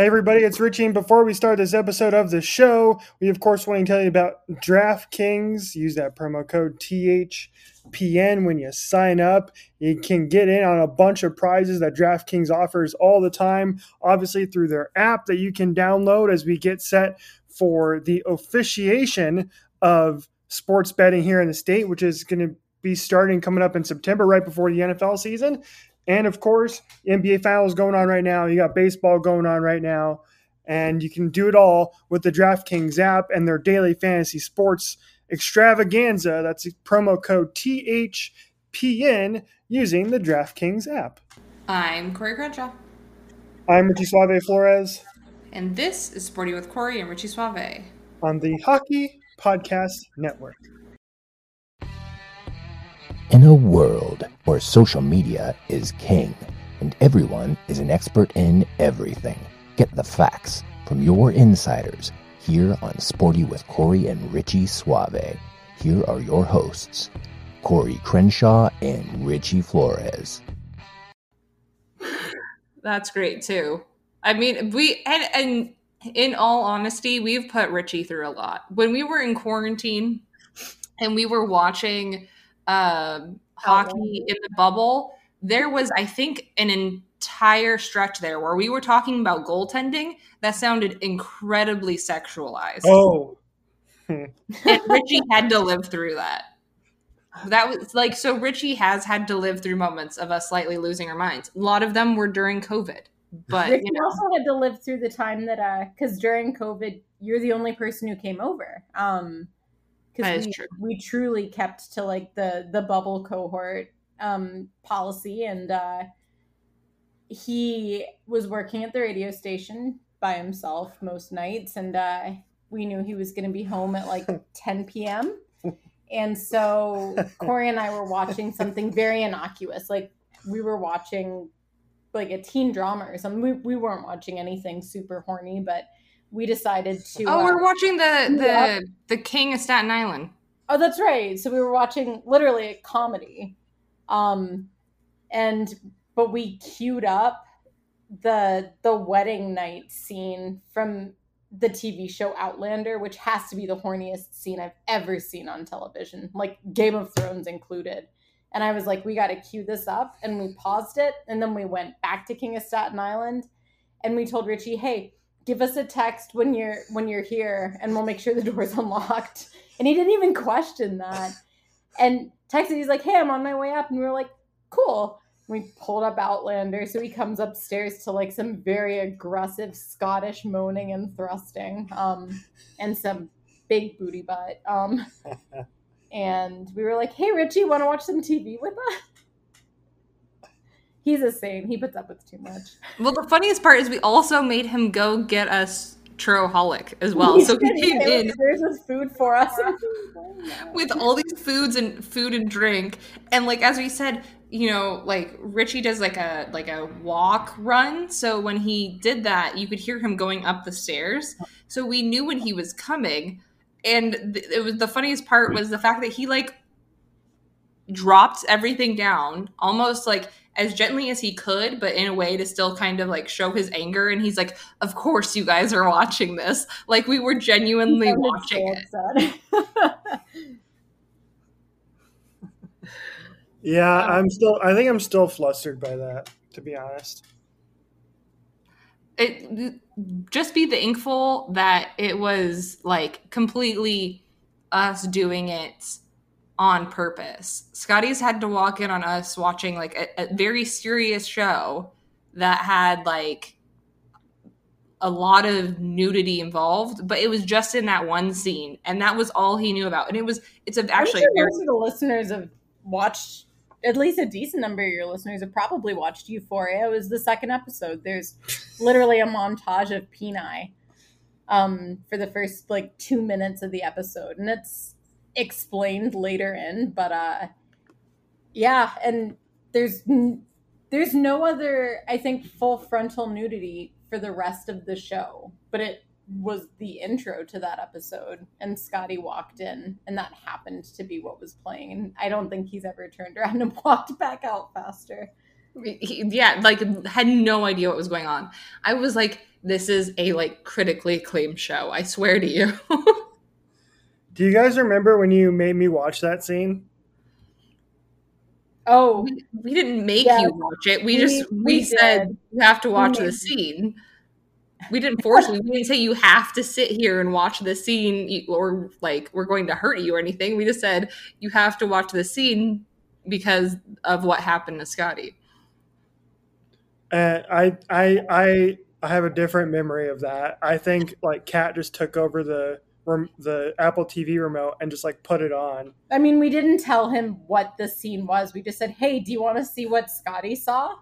Hey, everybody, it's Richie. And before we start this episode of the show, we of course want to tell you about DraftKings. Use that promo code THPN when you sign up. You can get in on a bunch of prizes that DraftKings offers all the time, obviously through their app that you can download as we get set for the officiation of sports betting here in the state, which is going to be starting coming up in September, right before the NFL season. And of course, NBA Finals going on right now. You got baseball going on right now. And you can do it all with the DraftKings app and their daily fantasy sports extravaganza. That's promo code THPN using the DraftKings app. I'm Corey Crenshaw. I'm Richie Suave Flores. And this is Sporty with Corey and Richie Suave on the Hockey Podcast Network. In a world where social media is king and everyone is an expert in everything, get the facts from your insiders here on Sporty with Corey and Richie Suave. Here are your hosts, Corey Crenshaw and Richie Flores. That's great too. I mean, we and, and in all honesty, we've put Richie through a lot. When we were in quarantine and we were watching um, hockey in the bubble, there was, I think, an entire stretch there where we were talking about goaltending that sounded incredibly sexualized. Oh. and Richie had to live through that. That was like so Richie has had to live through moments of us slightly losing our minds. A lot of them were during COVID. But Richie you know. also had to live through the time that uh because during COVID you're the only person who came over. Um because we, we truly kept to like the the bubble cohort um, policy and uh, he was working at the radio station by himself most nights and uh, we knew he was going to be home at like 10 p.m and so corey and i were watching something very innocuous like we were watching like a teen drama or something. We, we weren't watching anything super horny but we decided to. Oh, uh, we're watching the the the King of Staten Island. Oh, that's right. So we were watching literally a comedy, um, and but we queued up the the wedding night scene from the TV show Outlander, which has to be the horniest scene I've ever seen on television, like Game of Thrones included. And I was like, we got to cue this up. And we paused it. And then we went back to King of Staten Island. And we told Richie, hey, give us a text when you're when you're here and we'll make sure the door's unlocked. And he didn't even question that. And texted he's like hey i'm on my way up. And we were like cool. We pulled up outlander so he comes upstairs to like some very aggressive scottish moaning and thrusting um and some big booty butt um. And we were like hey richie want to watch some tv with us he's a saint. He puts up with too much. Well, the funniest part is we also made him go get us Churroholic as well. so he came in. There's this food for us with all these foods and food and drink, and like as we said, you know, like Richie does like a like a walk run. So when he did that, you could hear him going up the stairs. So we knew when he was coming, and th- it was the funniest part was the fact that he like dropped everything down almost like as gently as he could, but in a way to still kind of like show his anger. And he's like, "Of course, you guys are watching this. Like we were genuinely watching it." yeah, I'm still. I think I'm still flustered by that. To be honest, it just be the thankful that it was like completely us doing it on purpose. Scotty's had to walk in on us watching like a, a, very serious show that had like a lot of nudity involved, but it was just in that one scene, and that was all he knew about. And it was it's actually sure most of the listeners have watched at least a decent number of your listeners have probably watched Euphoria. It was the second episode. There's literally a montage of Peni um, for the first like two minutes of the episode, and it's explained later in but uh yeah and there's there's no other i think full frontal nudity for the rest of the show but it was the intro to that episode and scotty walked in and that happened to be what was playing and i don't think he's ever turned around and walked back out faster He- yeah, like had no idea what was going on. I was like, this is a like critically acclaimed show. I swear to you. Do you guys remember when you made me watch that scene? Oh, we, we didn't make Yeah. you watch it. We, We- just we, we said did. you have to watch made the scene. We didn't force you. We didn't say you have to sit here and watch the scene you- or like we're going to hurt you or anything. We just said you have to watch the scene because of what happened to Scotty. And I, I, I, I have a different memory of that. I think like Kat just took over the rem- the Apple TV remote and just like put it on. I mean, we didn't tell him what the scene was. We just said, "Hey, do you want to see what Scotty saw?"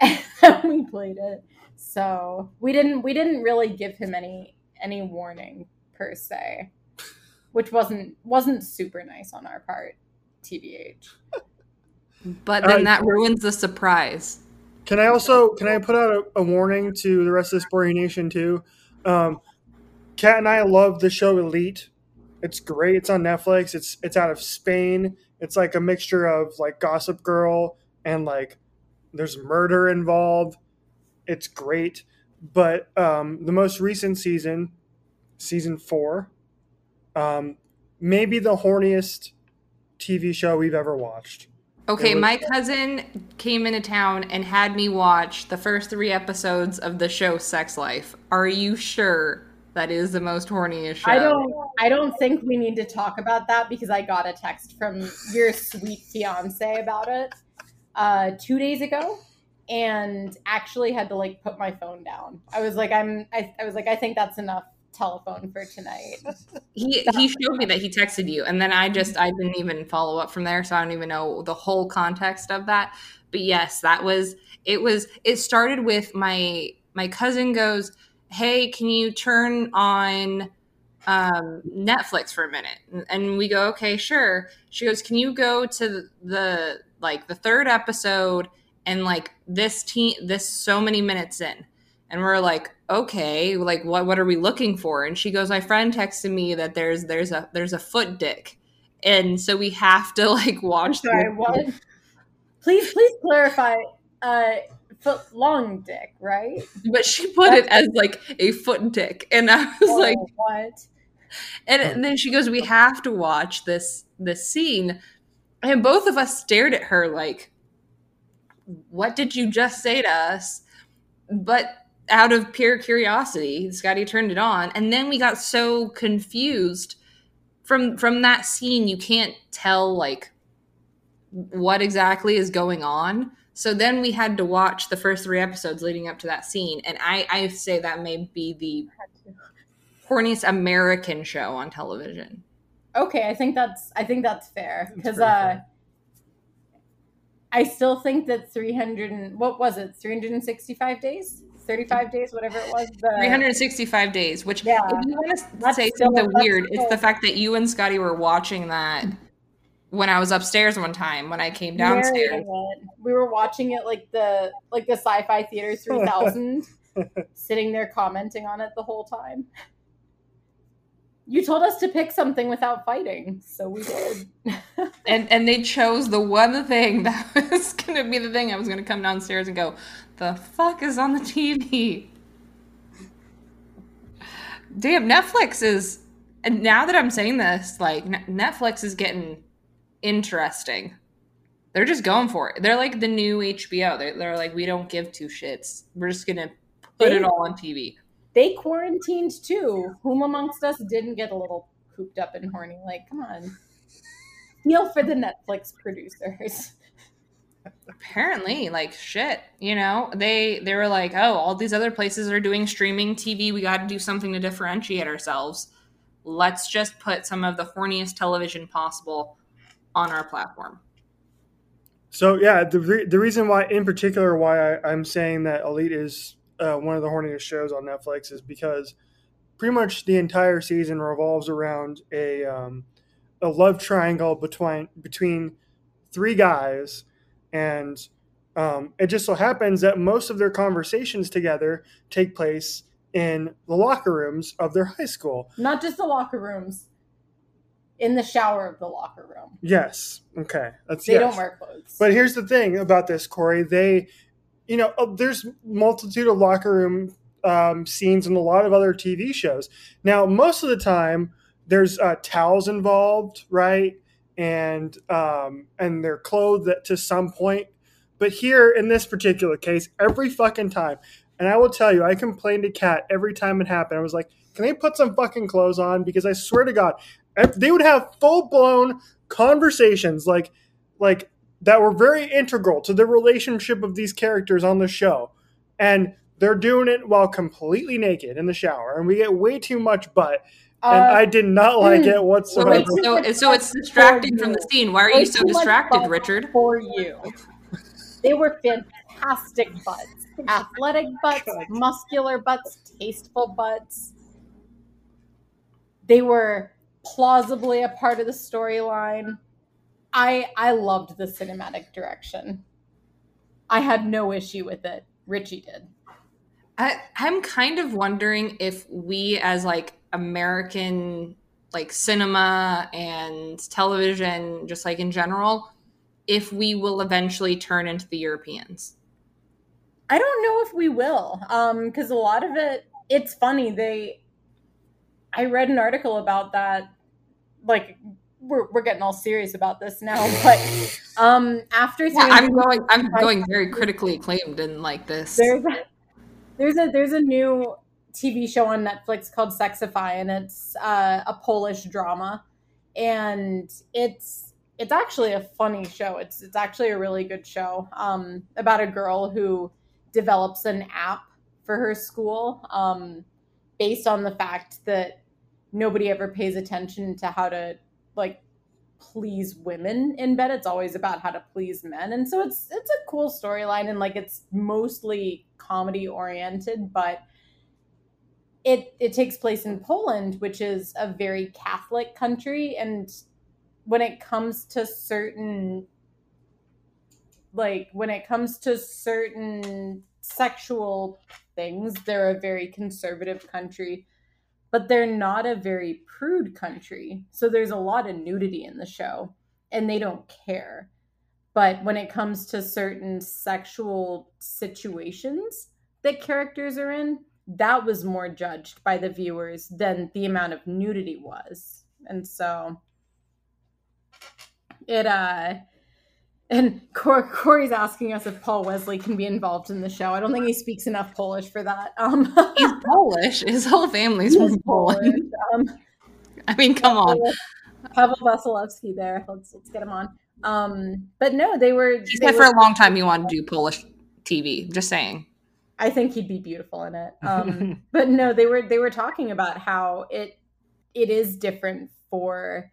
And we played it. So we didn't we didn't really give him any any warning per se, which wasn't wasn't super nice on our part. TBH. But then Uh, that ruins the surprise. Can I also can I put out a, a warning to the rest of the Sporting Nation too? Um, Kat and I love the show Elite. It's great. It's on Netflix. It's it's out of Spain. It's like a mixture of like Gossip Girl and like there's murder involved. It's great. But um, the most recent season, season four, um, maybe the horniest TV show we've ever watched. Okay, was- my cousin came into town and had me watch the first three episodes of the show Sex Life. Are you sure that is the most horniest show? I don't I don't think we need to talk about that because I got a text from your sweet fiance about it uh, two days ago and actually had to like put my phone down. I was like, I'm I, I was like, I think that's enough telephone for tonight. He he showed me that he texted you, and then I just I didn't even follow up from there, so I don't even know the whole context of that. But yes, that was it. Was it started with my my cousin goes, "Hey, can you turn on um, Netflix for a minute?" And- we go, "Okay, sure." She goes, "Can you go to the like the third episode and like this team, this so many minutes in?" and we're like okay like what what are we looking for and she goes my friend texted me that there's there's a there's a foot dick and so we have to like I'm watch sorry, what? Please please clarify uh foot long dick, right? but she put it as like a foot and dick and i was oh, like Oh, what? and then she goes we have to watch this this scene and both of us stared at her like what did you just say to us but out of pure curiosity scotty turned it on and then we got so confused from from that scene you can't tell like what exactly is going on so then we had to watch the first three episodes leading up to that scene and i i say that may be the horniest american show on television Okay, I think that's I think that's fair because very uh, fair. I still think that 300 and what was it 365 days 35 days whatever it was the 365 days which Yeah. if you want to say something weird it's the fact that you and scotty were watching that when i was upstairs one time when i came downstairs. we were watching it like the like the sci-fi theater 3000 sitting there commenting on it the whole time. You told us to pick something without fighting so we did. And and they chose the one thing that was gonna be the thing. I was gonna come downstairs and go the fuck is on the tv damn netflix is and now that i'm saying this like netflix is getting interesting. They're just going for it. They're like the new hbo they're, they're like we don't give two shits. We're just gonna put it all on tv they quarantined too. Whom amongst us didn't get a little cooped up and horny? Like come on. Feel for the netflix producers. Apparently like shit you know? They they were like oh all these other places are doing streaming tv we got to do something to differentiate ourselves. Let's just put some of the horniest television possible on our platform So yeah, the re- the reason why, in particular, why I, I'm saying that Elite is uh, one of the horniest shows on Netflix is because pretty much the entire season revolves around a um, a love triangle between between three guys, and um, it just so happens that most of their conversations together take place in the locker rooms of their high school. not just the locker rooms in the shower of the locker room. Yes. Okay. That's They yes. don't wear clothes. But here's the thing about this, Corey. They, you know, uh, there's multitude of locker room um, scenes in a lot of other TV shows. Now, most of the time, there's uh, towels involved, right? And um, and they're clothed to some point. But here, in this particular case, every fucking time, and I will tell you, I complained to Kat every time it happened. I was like, "Can they put some fucking clothes on?" Because I swear to God, they would have full blown conversations like like that were very integral to the relationship of these characters on the show and they're doing it while completely naked in the shower and we get way too much butt and Uh, i did not like mm, it whatsoever wait, so, so it's distracting from the scene. Why are way you so distracted, Richard? For you, they were fantastic butts, athletic butts, God. muscular butts, tasteful butts. They were plausibly a part of the storyline. I I loved the cinematic direction. I had no issue with it. Richie did. I, I'm kind of wondering if we, as like American, like cinema and television, just like in general, if we will eventually turn into the Europeans. I don't know if we will, um, because a lot of it, it's funny. They, I read an article about that. Like, we're we're getting all serious about this now, but um, after Yeah, I'm going. I'm going very critically acclaimed in like this. there's a, there's a there's a new TV show on Netflix called Sexify, and it's uh, a Polish drama, and it's it's actually a funny show. It's it's actually a really good show um, about a girl who develops an app for her school um, based on the fact that nobody ever pays attention to how to like please women in bed. It's always about how to please men. And so it's it's a cool storyline and like it's mostly comedy oriented, but it it takes place in Poland, which is a very Catholic country and when it comes to certain like when it comes to certain sexual things, they're a very conservative country but they're not a very prude country. So there's a lot of nudity in the show and they don't care. But when it comes to certain sexual situations that characters are in, that was more judged by the viewers than the amount of nudity was. And so it uh and Cor- Corey's asking us if Paul Wesley can be involved in the show. I don't think he speaks enough Polish for that. Um, He's Polish. His whole family's from Poland. Um, I mean, come on. Pavel Wasilewski there. Let's let's get him on. Um, but no, they were. He said for a long time he wanted to do Polish TV. Just saying. I think he'd be beautiful in it. Um, but no, they were they were talking about how it it is different for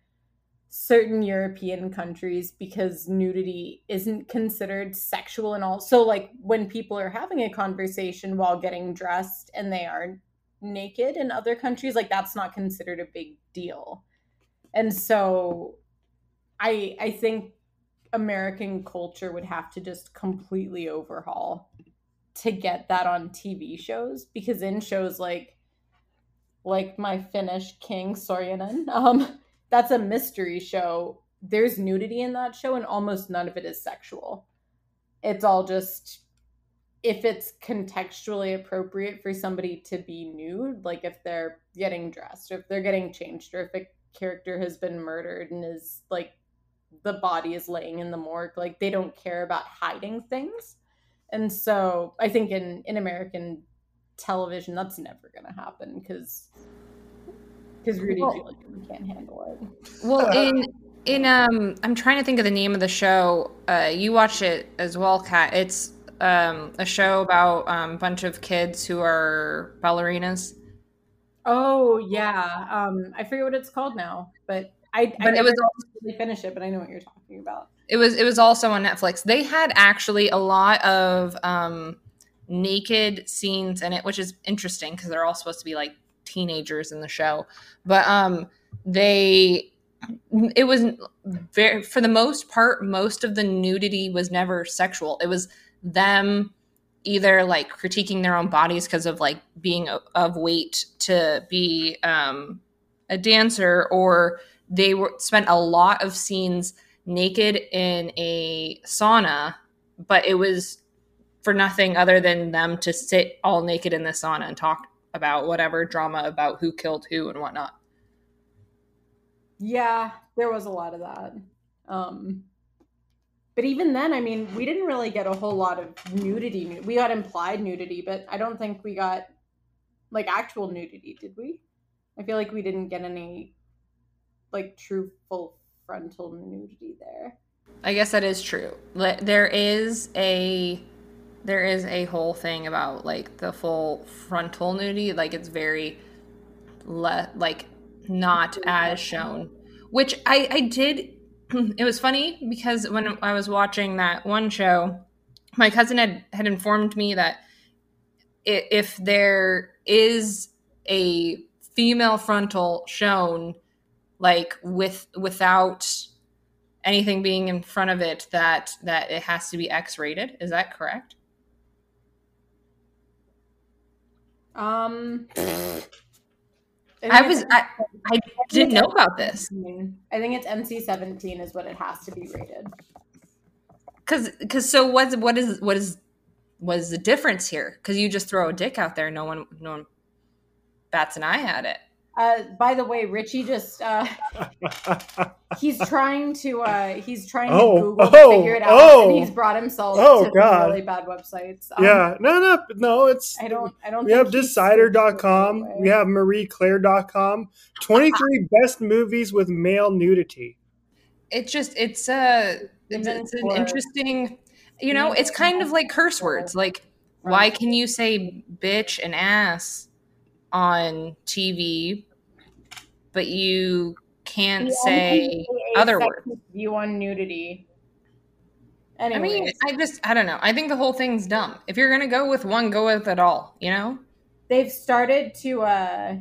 certain European countries because nudity isn't considered sexual and all. So like when people are having a conversation while getting dressed and they are naked in other countries, like that's not considered a big deal. And so I I think American culture would have to just completely overhaul to get that on TV shows because in shows like like my Finnish King Sorjonen, um, that's a mystery show. There's nudity in that show, and almost none of it is sexual. It's all just if it's contextually appropriate for somebody to be nude, like if they're getting dressed, or if they're getting changed, or if a character has been murdered and is like the body is laying in the morgue, like they don't care about hiding things. And so I think in in American television that's never going to happen because because Rudy Well- can't handle it. Well, in in um, I'm trying to think of the name of the show. Uh, you watch it as well, Kat. It's um a show about um, a bunch of kids who are ballerinas. Oh yeah, um, I forget what it's called now, but I I But it never was really finish it, but I know what you're talking about. It was it was also on Netflix. They had actually a lot of um naked scenes in it, which is interesting because they're all supposed to be like teenagers in the show. But um they it was very for the most part most of the nudity was never sexual. It was them either like critiquing their own bodies because of like being of weight to be um a dancer or they were spent a lot of scenes naked in a sauna, but it was for nothing other than them to sit all naked in the sauna and talk about whatever drama about who killed who and whatnot. Yeah, there was a lot of that. Um, but even then, I mean, we didn't really get a whole lot of nudity. We got implied nudity, but I don't think we got like actual nudity, did we? I feel like we didn't get any like true full frontal nudity there. I guess that is true. There is a there is a whole thing about like the full frontal nudity. Like it's very le- like not as shown. Which i i did it was funny because when i was watching that one show my cousin had had informed me that if there is a female frontal shown like with without anything being in front of it that that it has to be x rated is that correct Um, I was I, I didn't know about this. I think it's NC seventeen is what it has to be rated. Cause, cause so what's what is what is what is the difference here? Because you just throw a dick out there, no one no one bats an eye at it. Uh, by the way, Richie just uh, he's trying to uh, he's trying to oh, Google oh, to figure it out, oh, and he's brought himself oh, to God. really bad websites. Um, yeah, no, no, no. It's I don't I don't. We have Decider.com. We have MarieClaire.com. Twenty three best movies with male nudity. It just it's a it's, it's an interesting. You know, it's kind of like curse words. Like, why can you say bitch and ass? On TV, but you can't say other words. View on nudity. Anyways. I mean, I just I don't know. I think the whole thing's dumb. If you're gonna go with one, go with it all. You know. They've started to. uh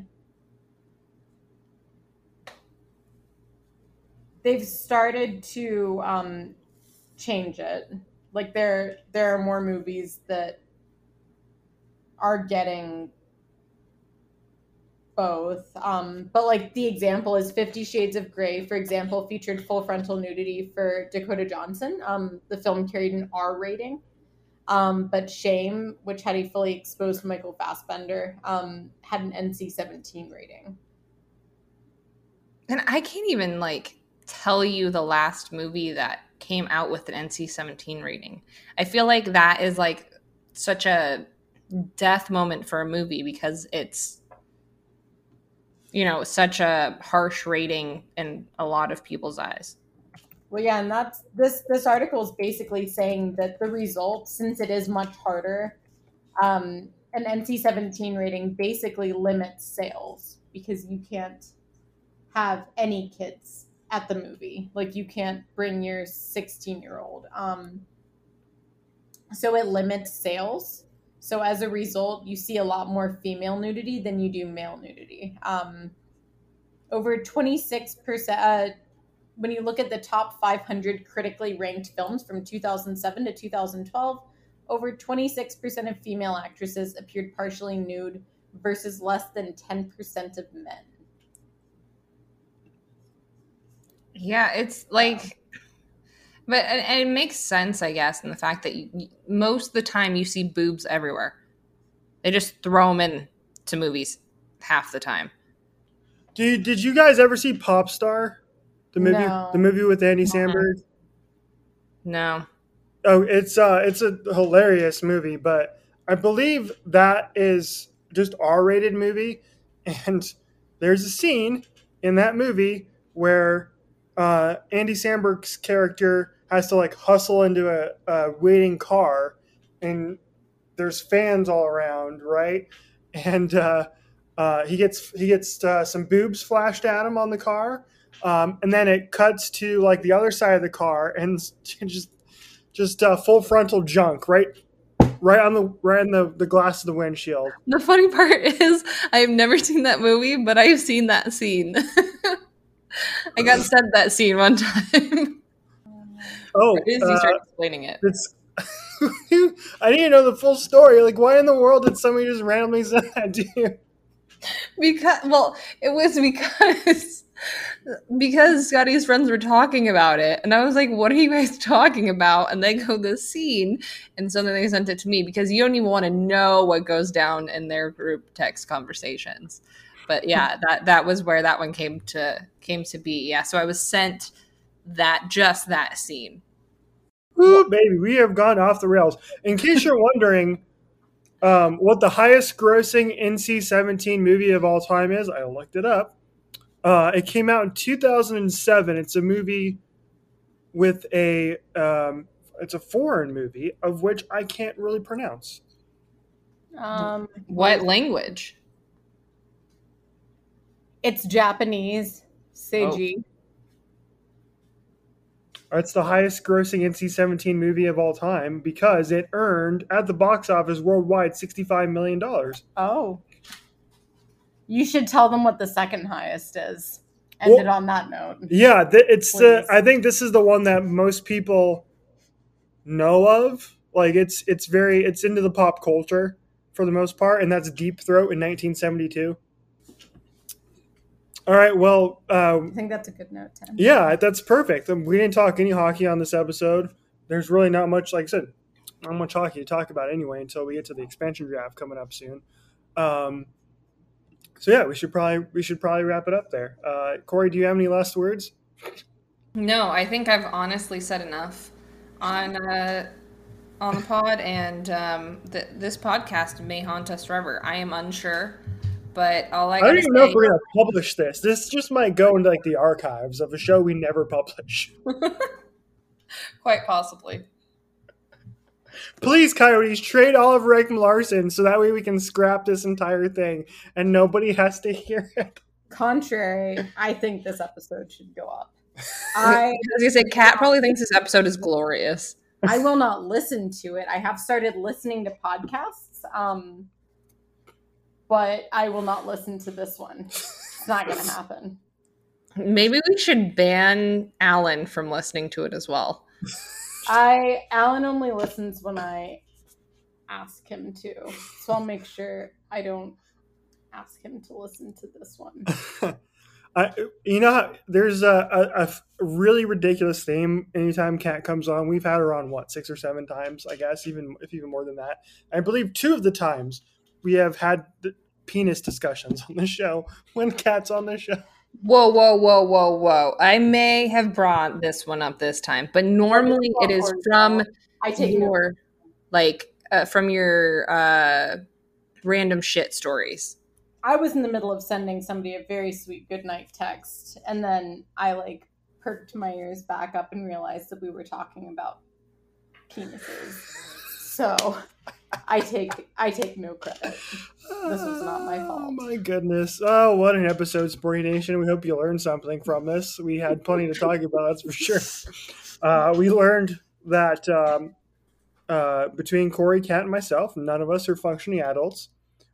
They've started to um change it. Like there, there are more movies that are getting both. Um, but like the example is Fifty Shades of Grey, for example, featured full frontal nudity for Dakota Johnson. Um, the film carried an R rating. Um, but Shame, which had a fully exposed Michael Fassbender, um, had an NC 17 rating. And I can't even like tell you the last movie that came out with an NC 17 rating. I feel like that is like such a death moment for a movie because it's you know such a harsh rating in a lot of people's eyes. Well yeah and that's this this article is basically saying that the result since it is much harder um, an nc-17 rating basically limits sales because you can't have any kids at the movie. Like you can't bring your 16 year old um, so it limits sales so as a result, you see a lot more female nudity than you do male nudity. Um, over 26%, uh, when you look at the top 500 critically ranked films from 2007 to 2012, over 26% of female actresses appeared partially nude versus less than 10% of men. Yeah, it's like but and it makes sense, I guess, in the fact that you, most of the time you see boobs everywhere. They just throw them in to movies half the time. Did Did you guys ever see Popstar, the movie? No. The movie with Andy Samberg. No. Oh, it's uh, it's a hilarious movie, but I believe that is just R rated movie, and there's a scene in that movie where uh, Andy Samberg's character has to like hustle into a, a waiting car, and there's fans all around, right? And uh, uh, he gets he gets uh, some boobs flashed at him on the car, um, and then it cuts to like the other side of the car and just just uh, full frontal junk right right on the right on the, the glass of the windshield. The funny part is I have never seen that movie, but I have seen that scene. I got sent that scene one time. Oh, as you start uh, explaining it. I didn't know the full story. Like, why in the world did somebody just randomly send that to you? Because, well, it was because because Scotty's friends were talking about it, and I was like, "What are you guys talking about?" And they go this scene, and so then they sent it to me because you don't even want to know what goes down in their group text conversations. But yeah, that that was where that one came to came to be. Yeah, so I was sent that just that scene. Ooh, baby, we have gone off the rails. In case you're wondering um, what the highest grossing NC 17 movie of all time is, I looked it up. Uh, it came out in 2007. It's a movie with a um, it's a foreign movie of which I can't really pronounce. Um, What language? it's Japanese. Seiji. It's the highest grossing NC 17 movie of all time because it earned at the box office worldwide $65 million. Oh. You should tell them what the second highest is. End Well- it on that note. Yeah, th- it's the. I think this is the one that most people know of. Like it's it's very it's into the pop culture for the most part, and that's Deep Throat in 1972. All right, well, uh, I think that's a good note, Tim. yeah, that's perfect. Um, We didn't talk any hockey on this episode. There's really not much, like I said, not much hockey to talk about anyway until we get to the expansion draft coming up soon. Um, so yeah, we should probably we should probably wrap it up there. Uh, Corey, do you have any last words? No, I think I've honestly said enough on uh, on the pod, and um, th- this podcast may haunt us forever. I am unsure, but all I, I don't gotta even know if we're gonna publish this. This just might go into like the archives of a show we never publish. quite possibly. Please, Coyotes, trade Oliver Ekman-Larsson so that way we can scrap this entire thing and nobody has to hear it. Contrary, I think this episode should go up. I As you say, Kat probably thinks this episode is glorious. I will not listen to it. I have started listening to podcasts, um, but I will not listen to this one. It's not going to happen. Maybe we should ban Alan from listening to it as well. I Alan only listens when I ask him to, so I'll make sure I don't ask him to listen to this one. I, you know, how- there's a, really ridiculous theme anytime Kat comes on. We've had her on what six or seven times, I guess, even if even more than that. I believe two of the times we have had the penis discussions on the show when Kat's on the show. Whoa, whoa, whoa, whoa, whoa. I may have brought this one up this time, but normally it is from I take no your like uh, from your uh random shit stories. I was in the middle of sending somebody a very sweet goodnight text, and then I like perked my ears back up and realized that we were talking about penises. So I take I take no credit. This was not my fault. Oh my goodness! Oh, what an episode, Sporty Nation! We hope you learned something from this. We had plenty to talk about, that's for sure. Uh, we learned that um, uh, between Corey, Kat, and myself, none of us are functioning adults.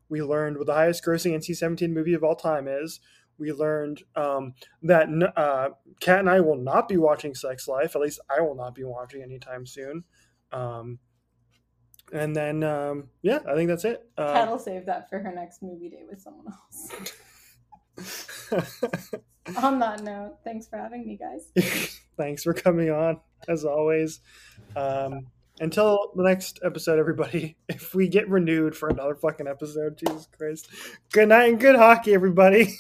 We learned what the highest grossing NC-17 movie of all time is. We learned um, that uh, Kat and I will not be watching Sex Life. At least I will not be watching anytime soon. Um, and then, um, yeah, I think that's it. Uh, Kat will save that for her next movie day with someone else. On that note, thanks for having me, guys. Thanks for coming on, as always. Um, until the next episode, everybody, if we get renewed for another fucking episode, Jesus Christ. Good night and good hockey, everybody.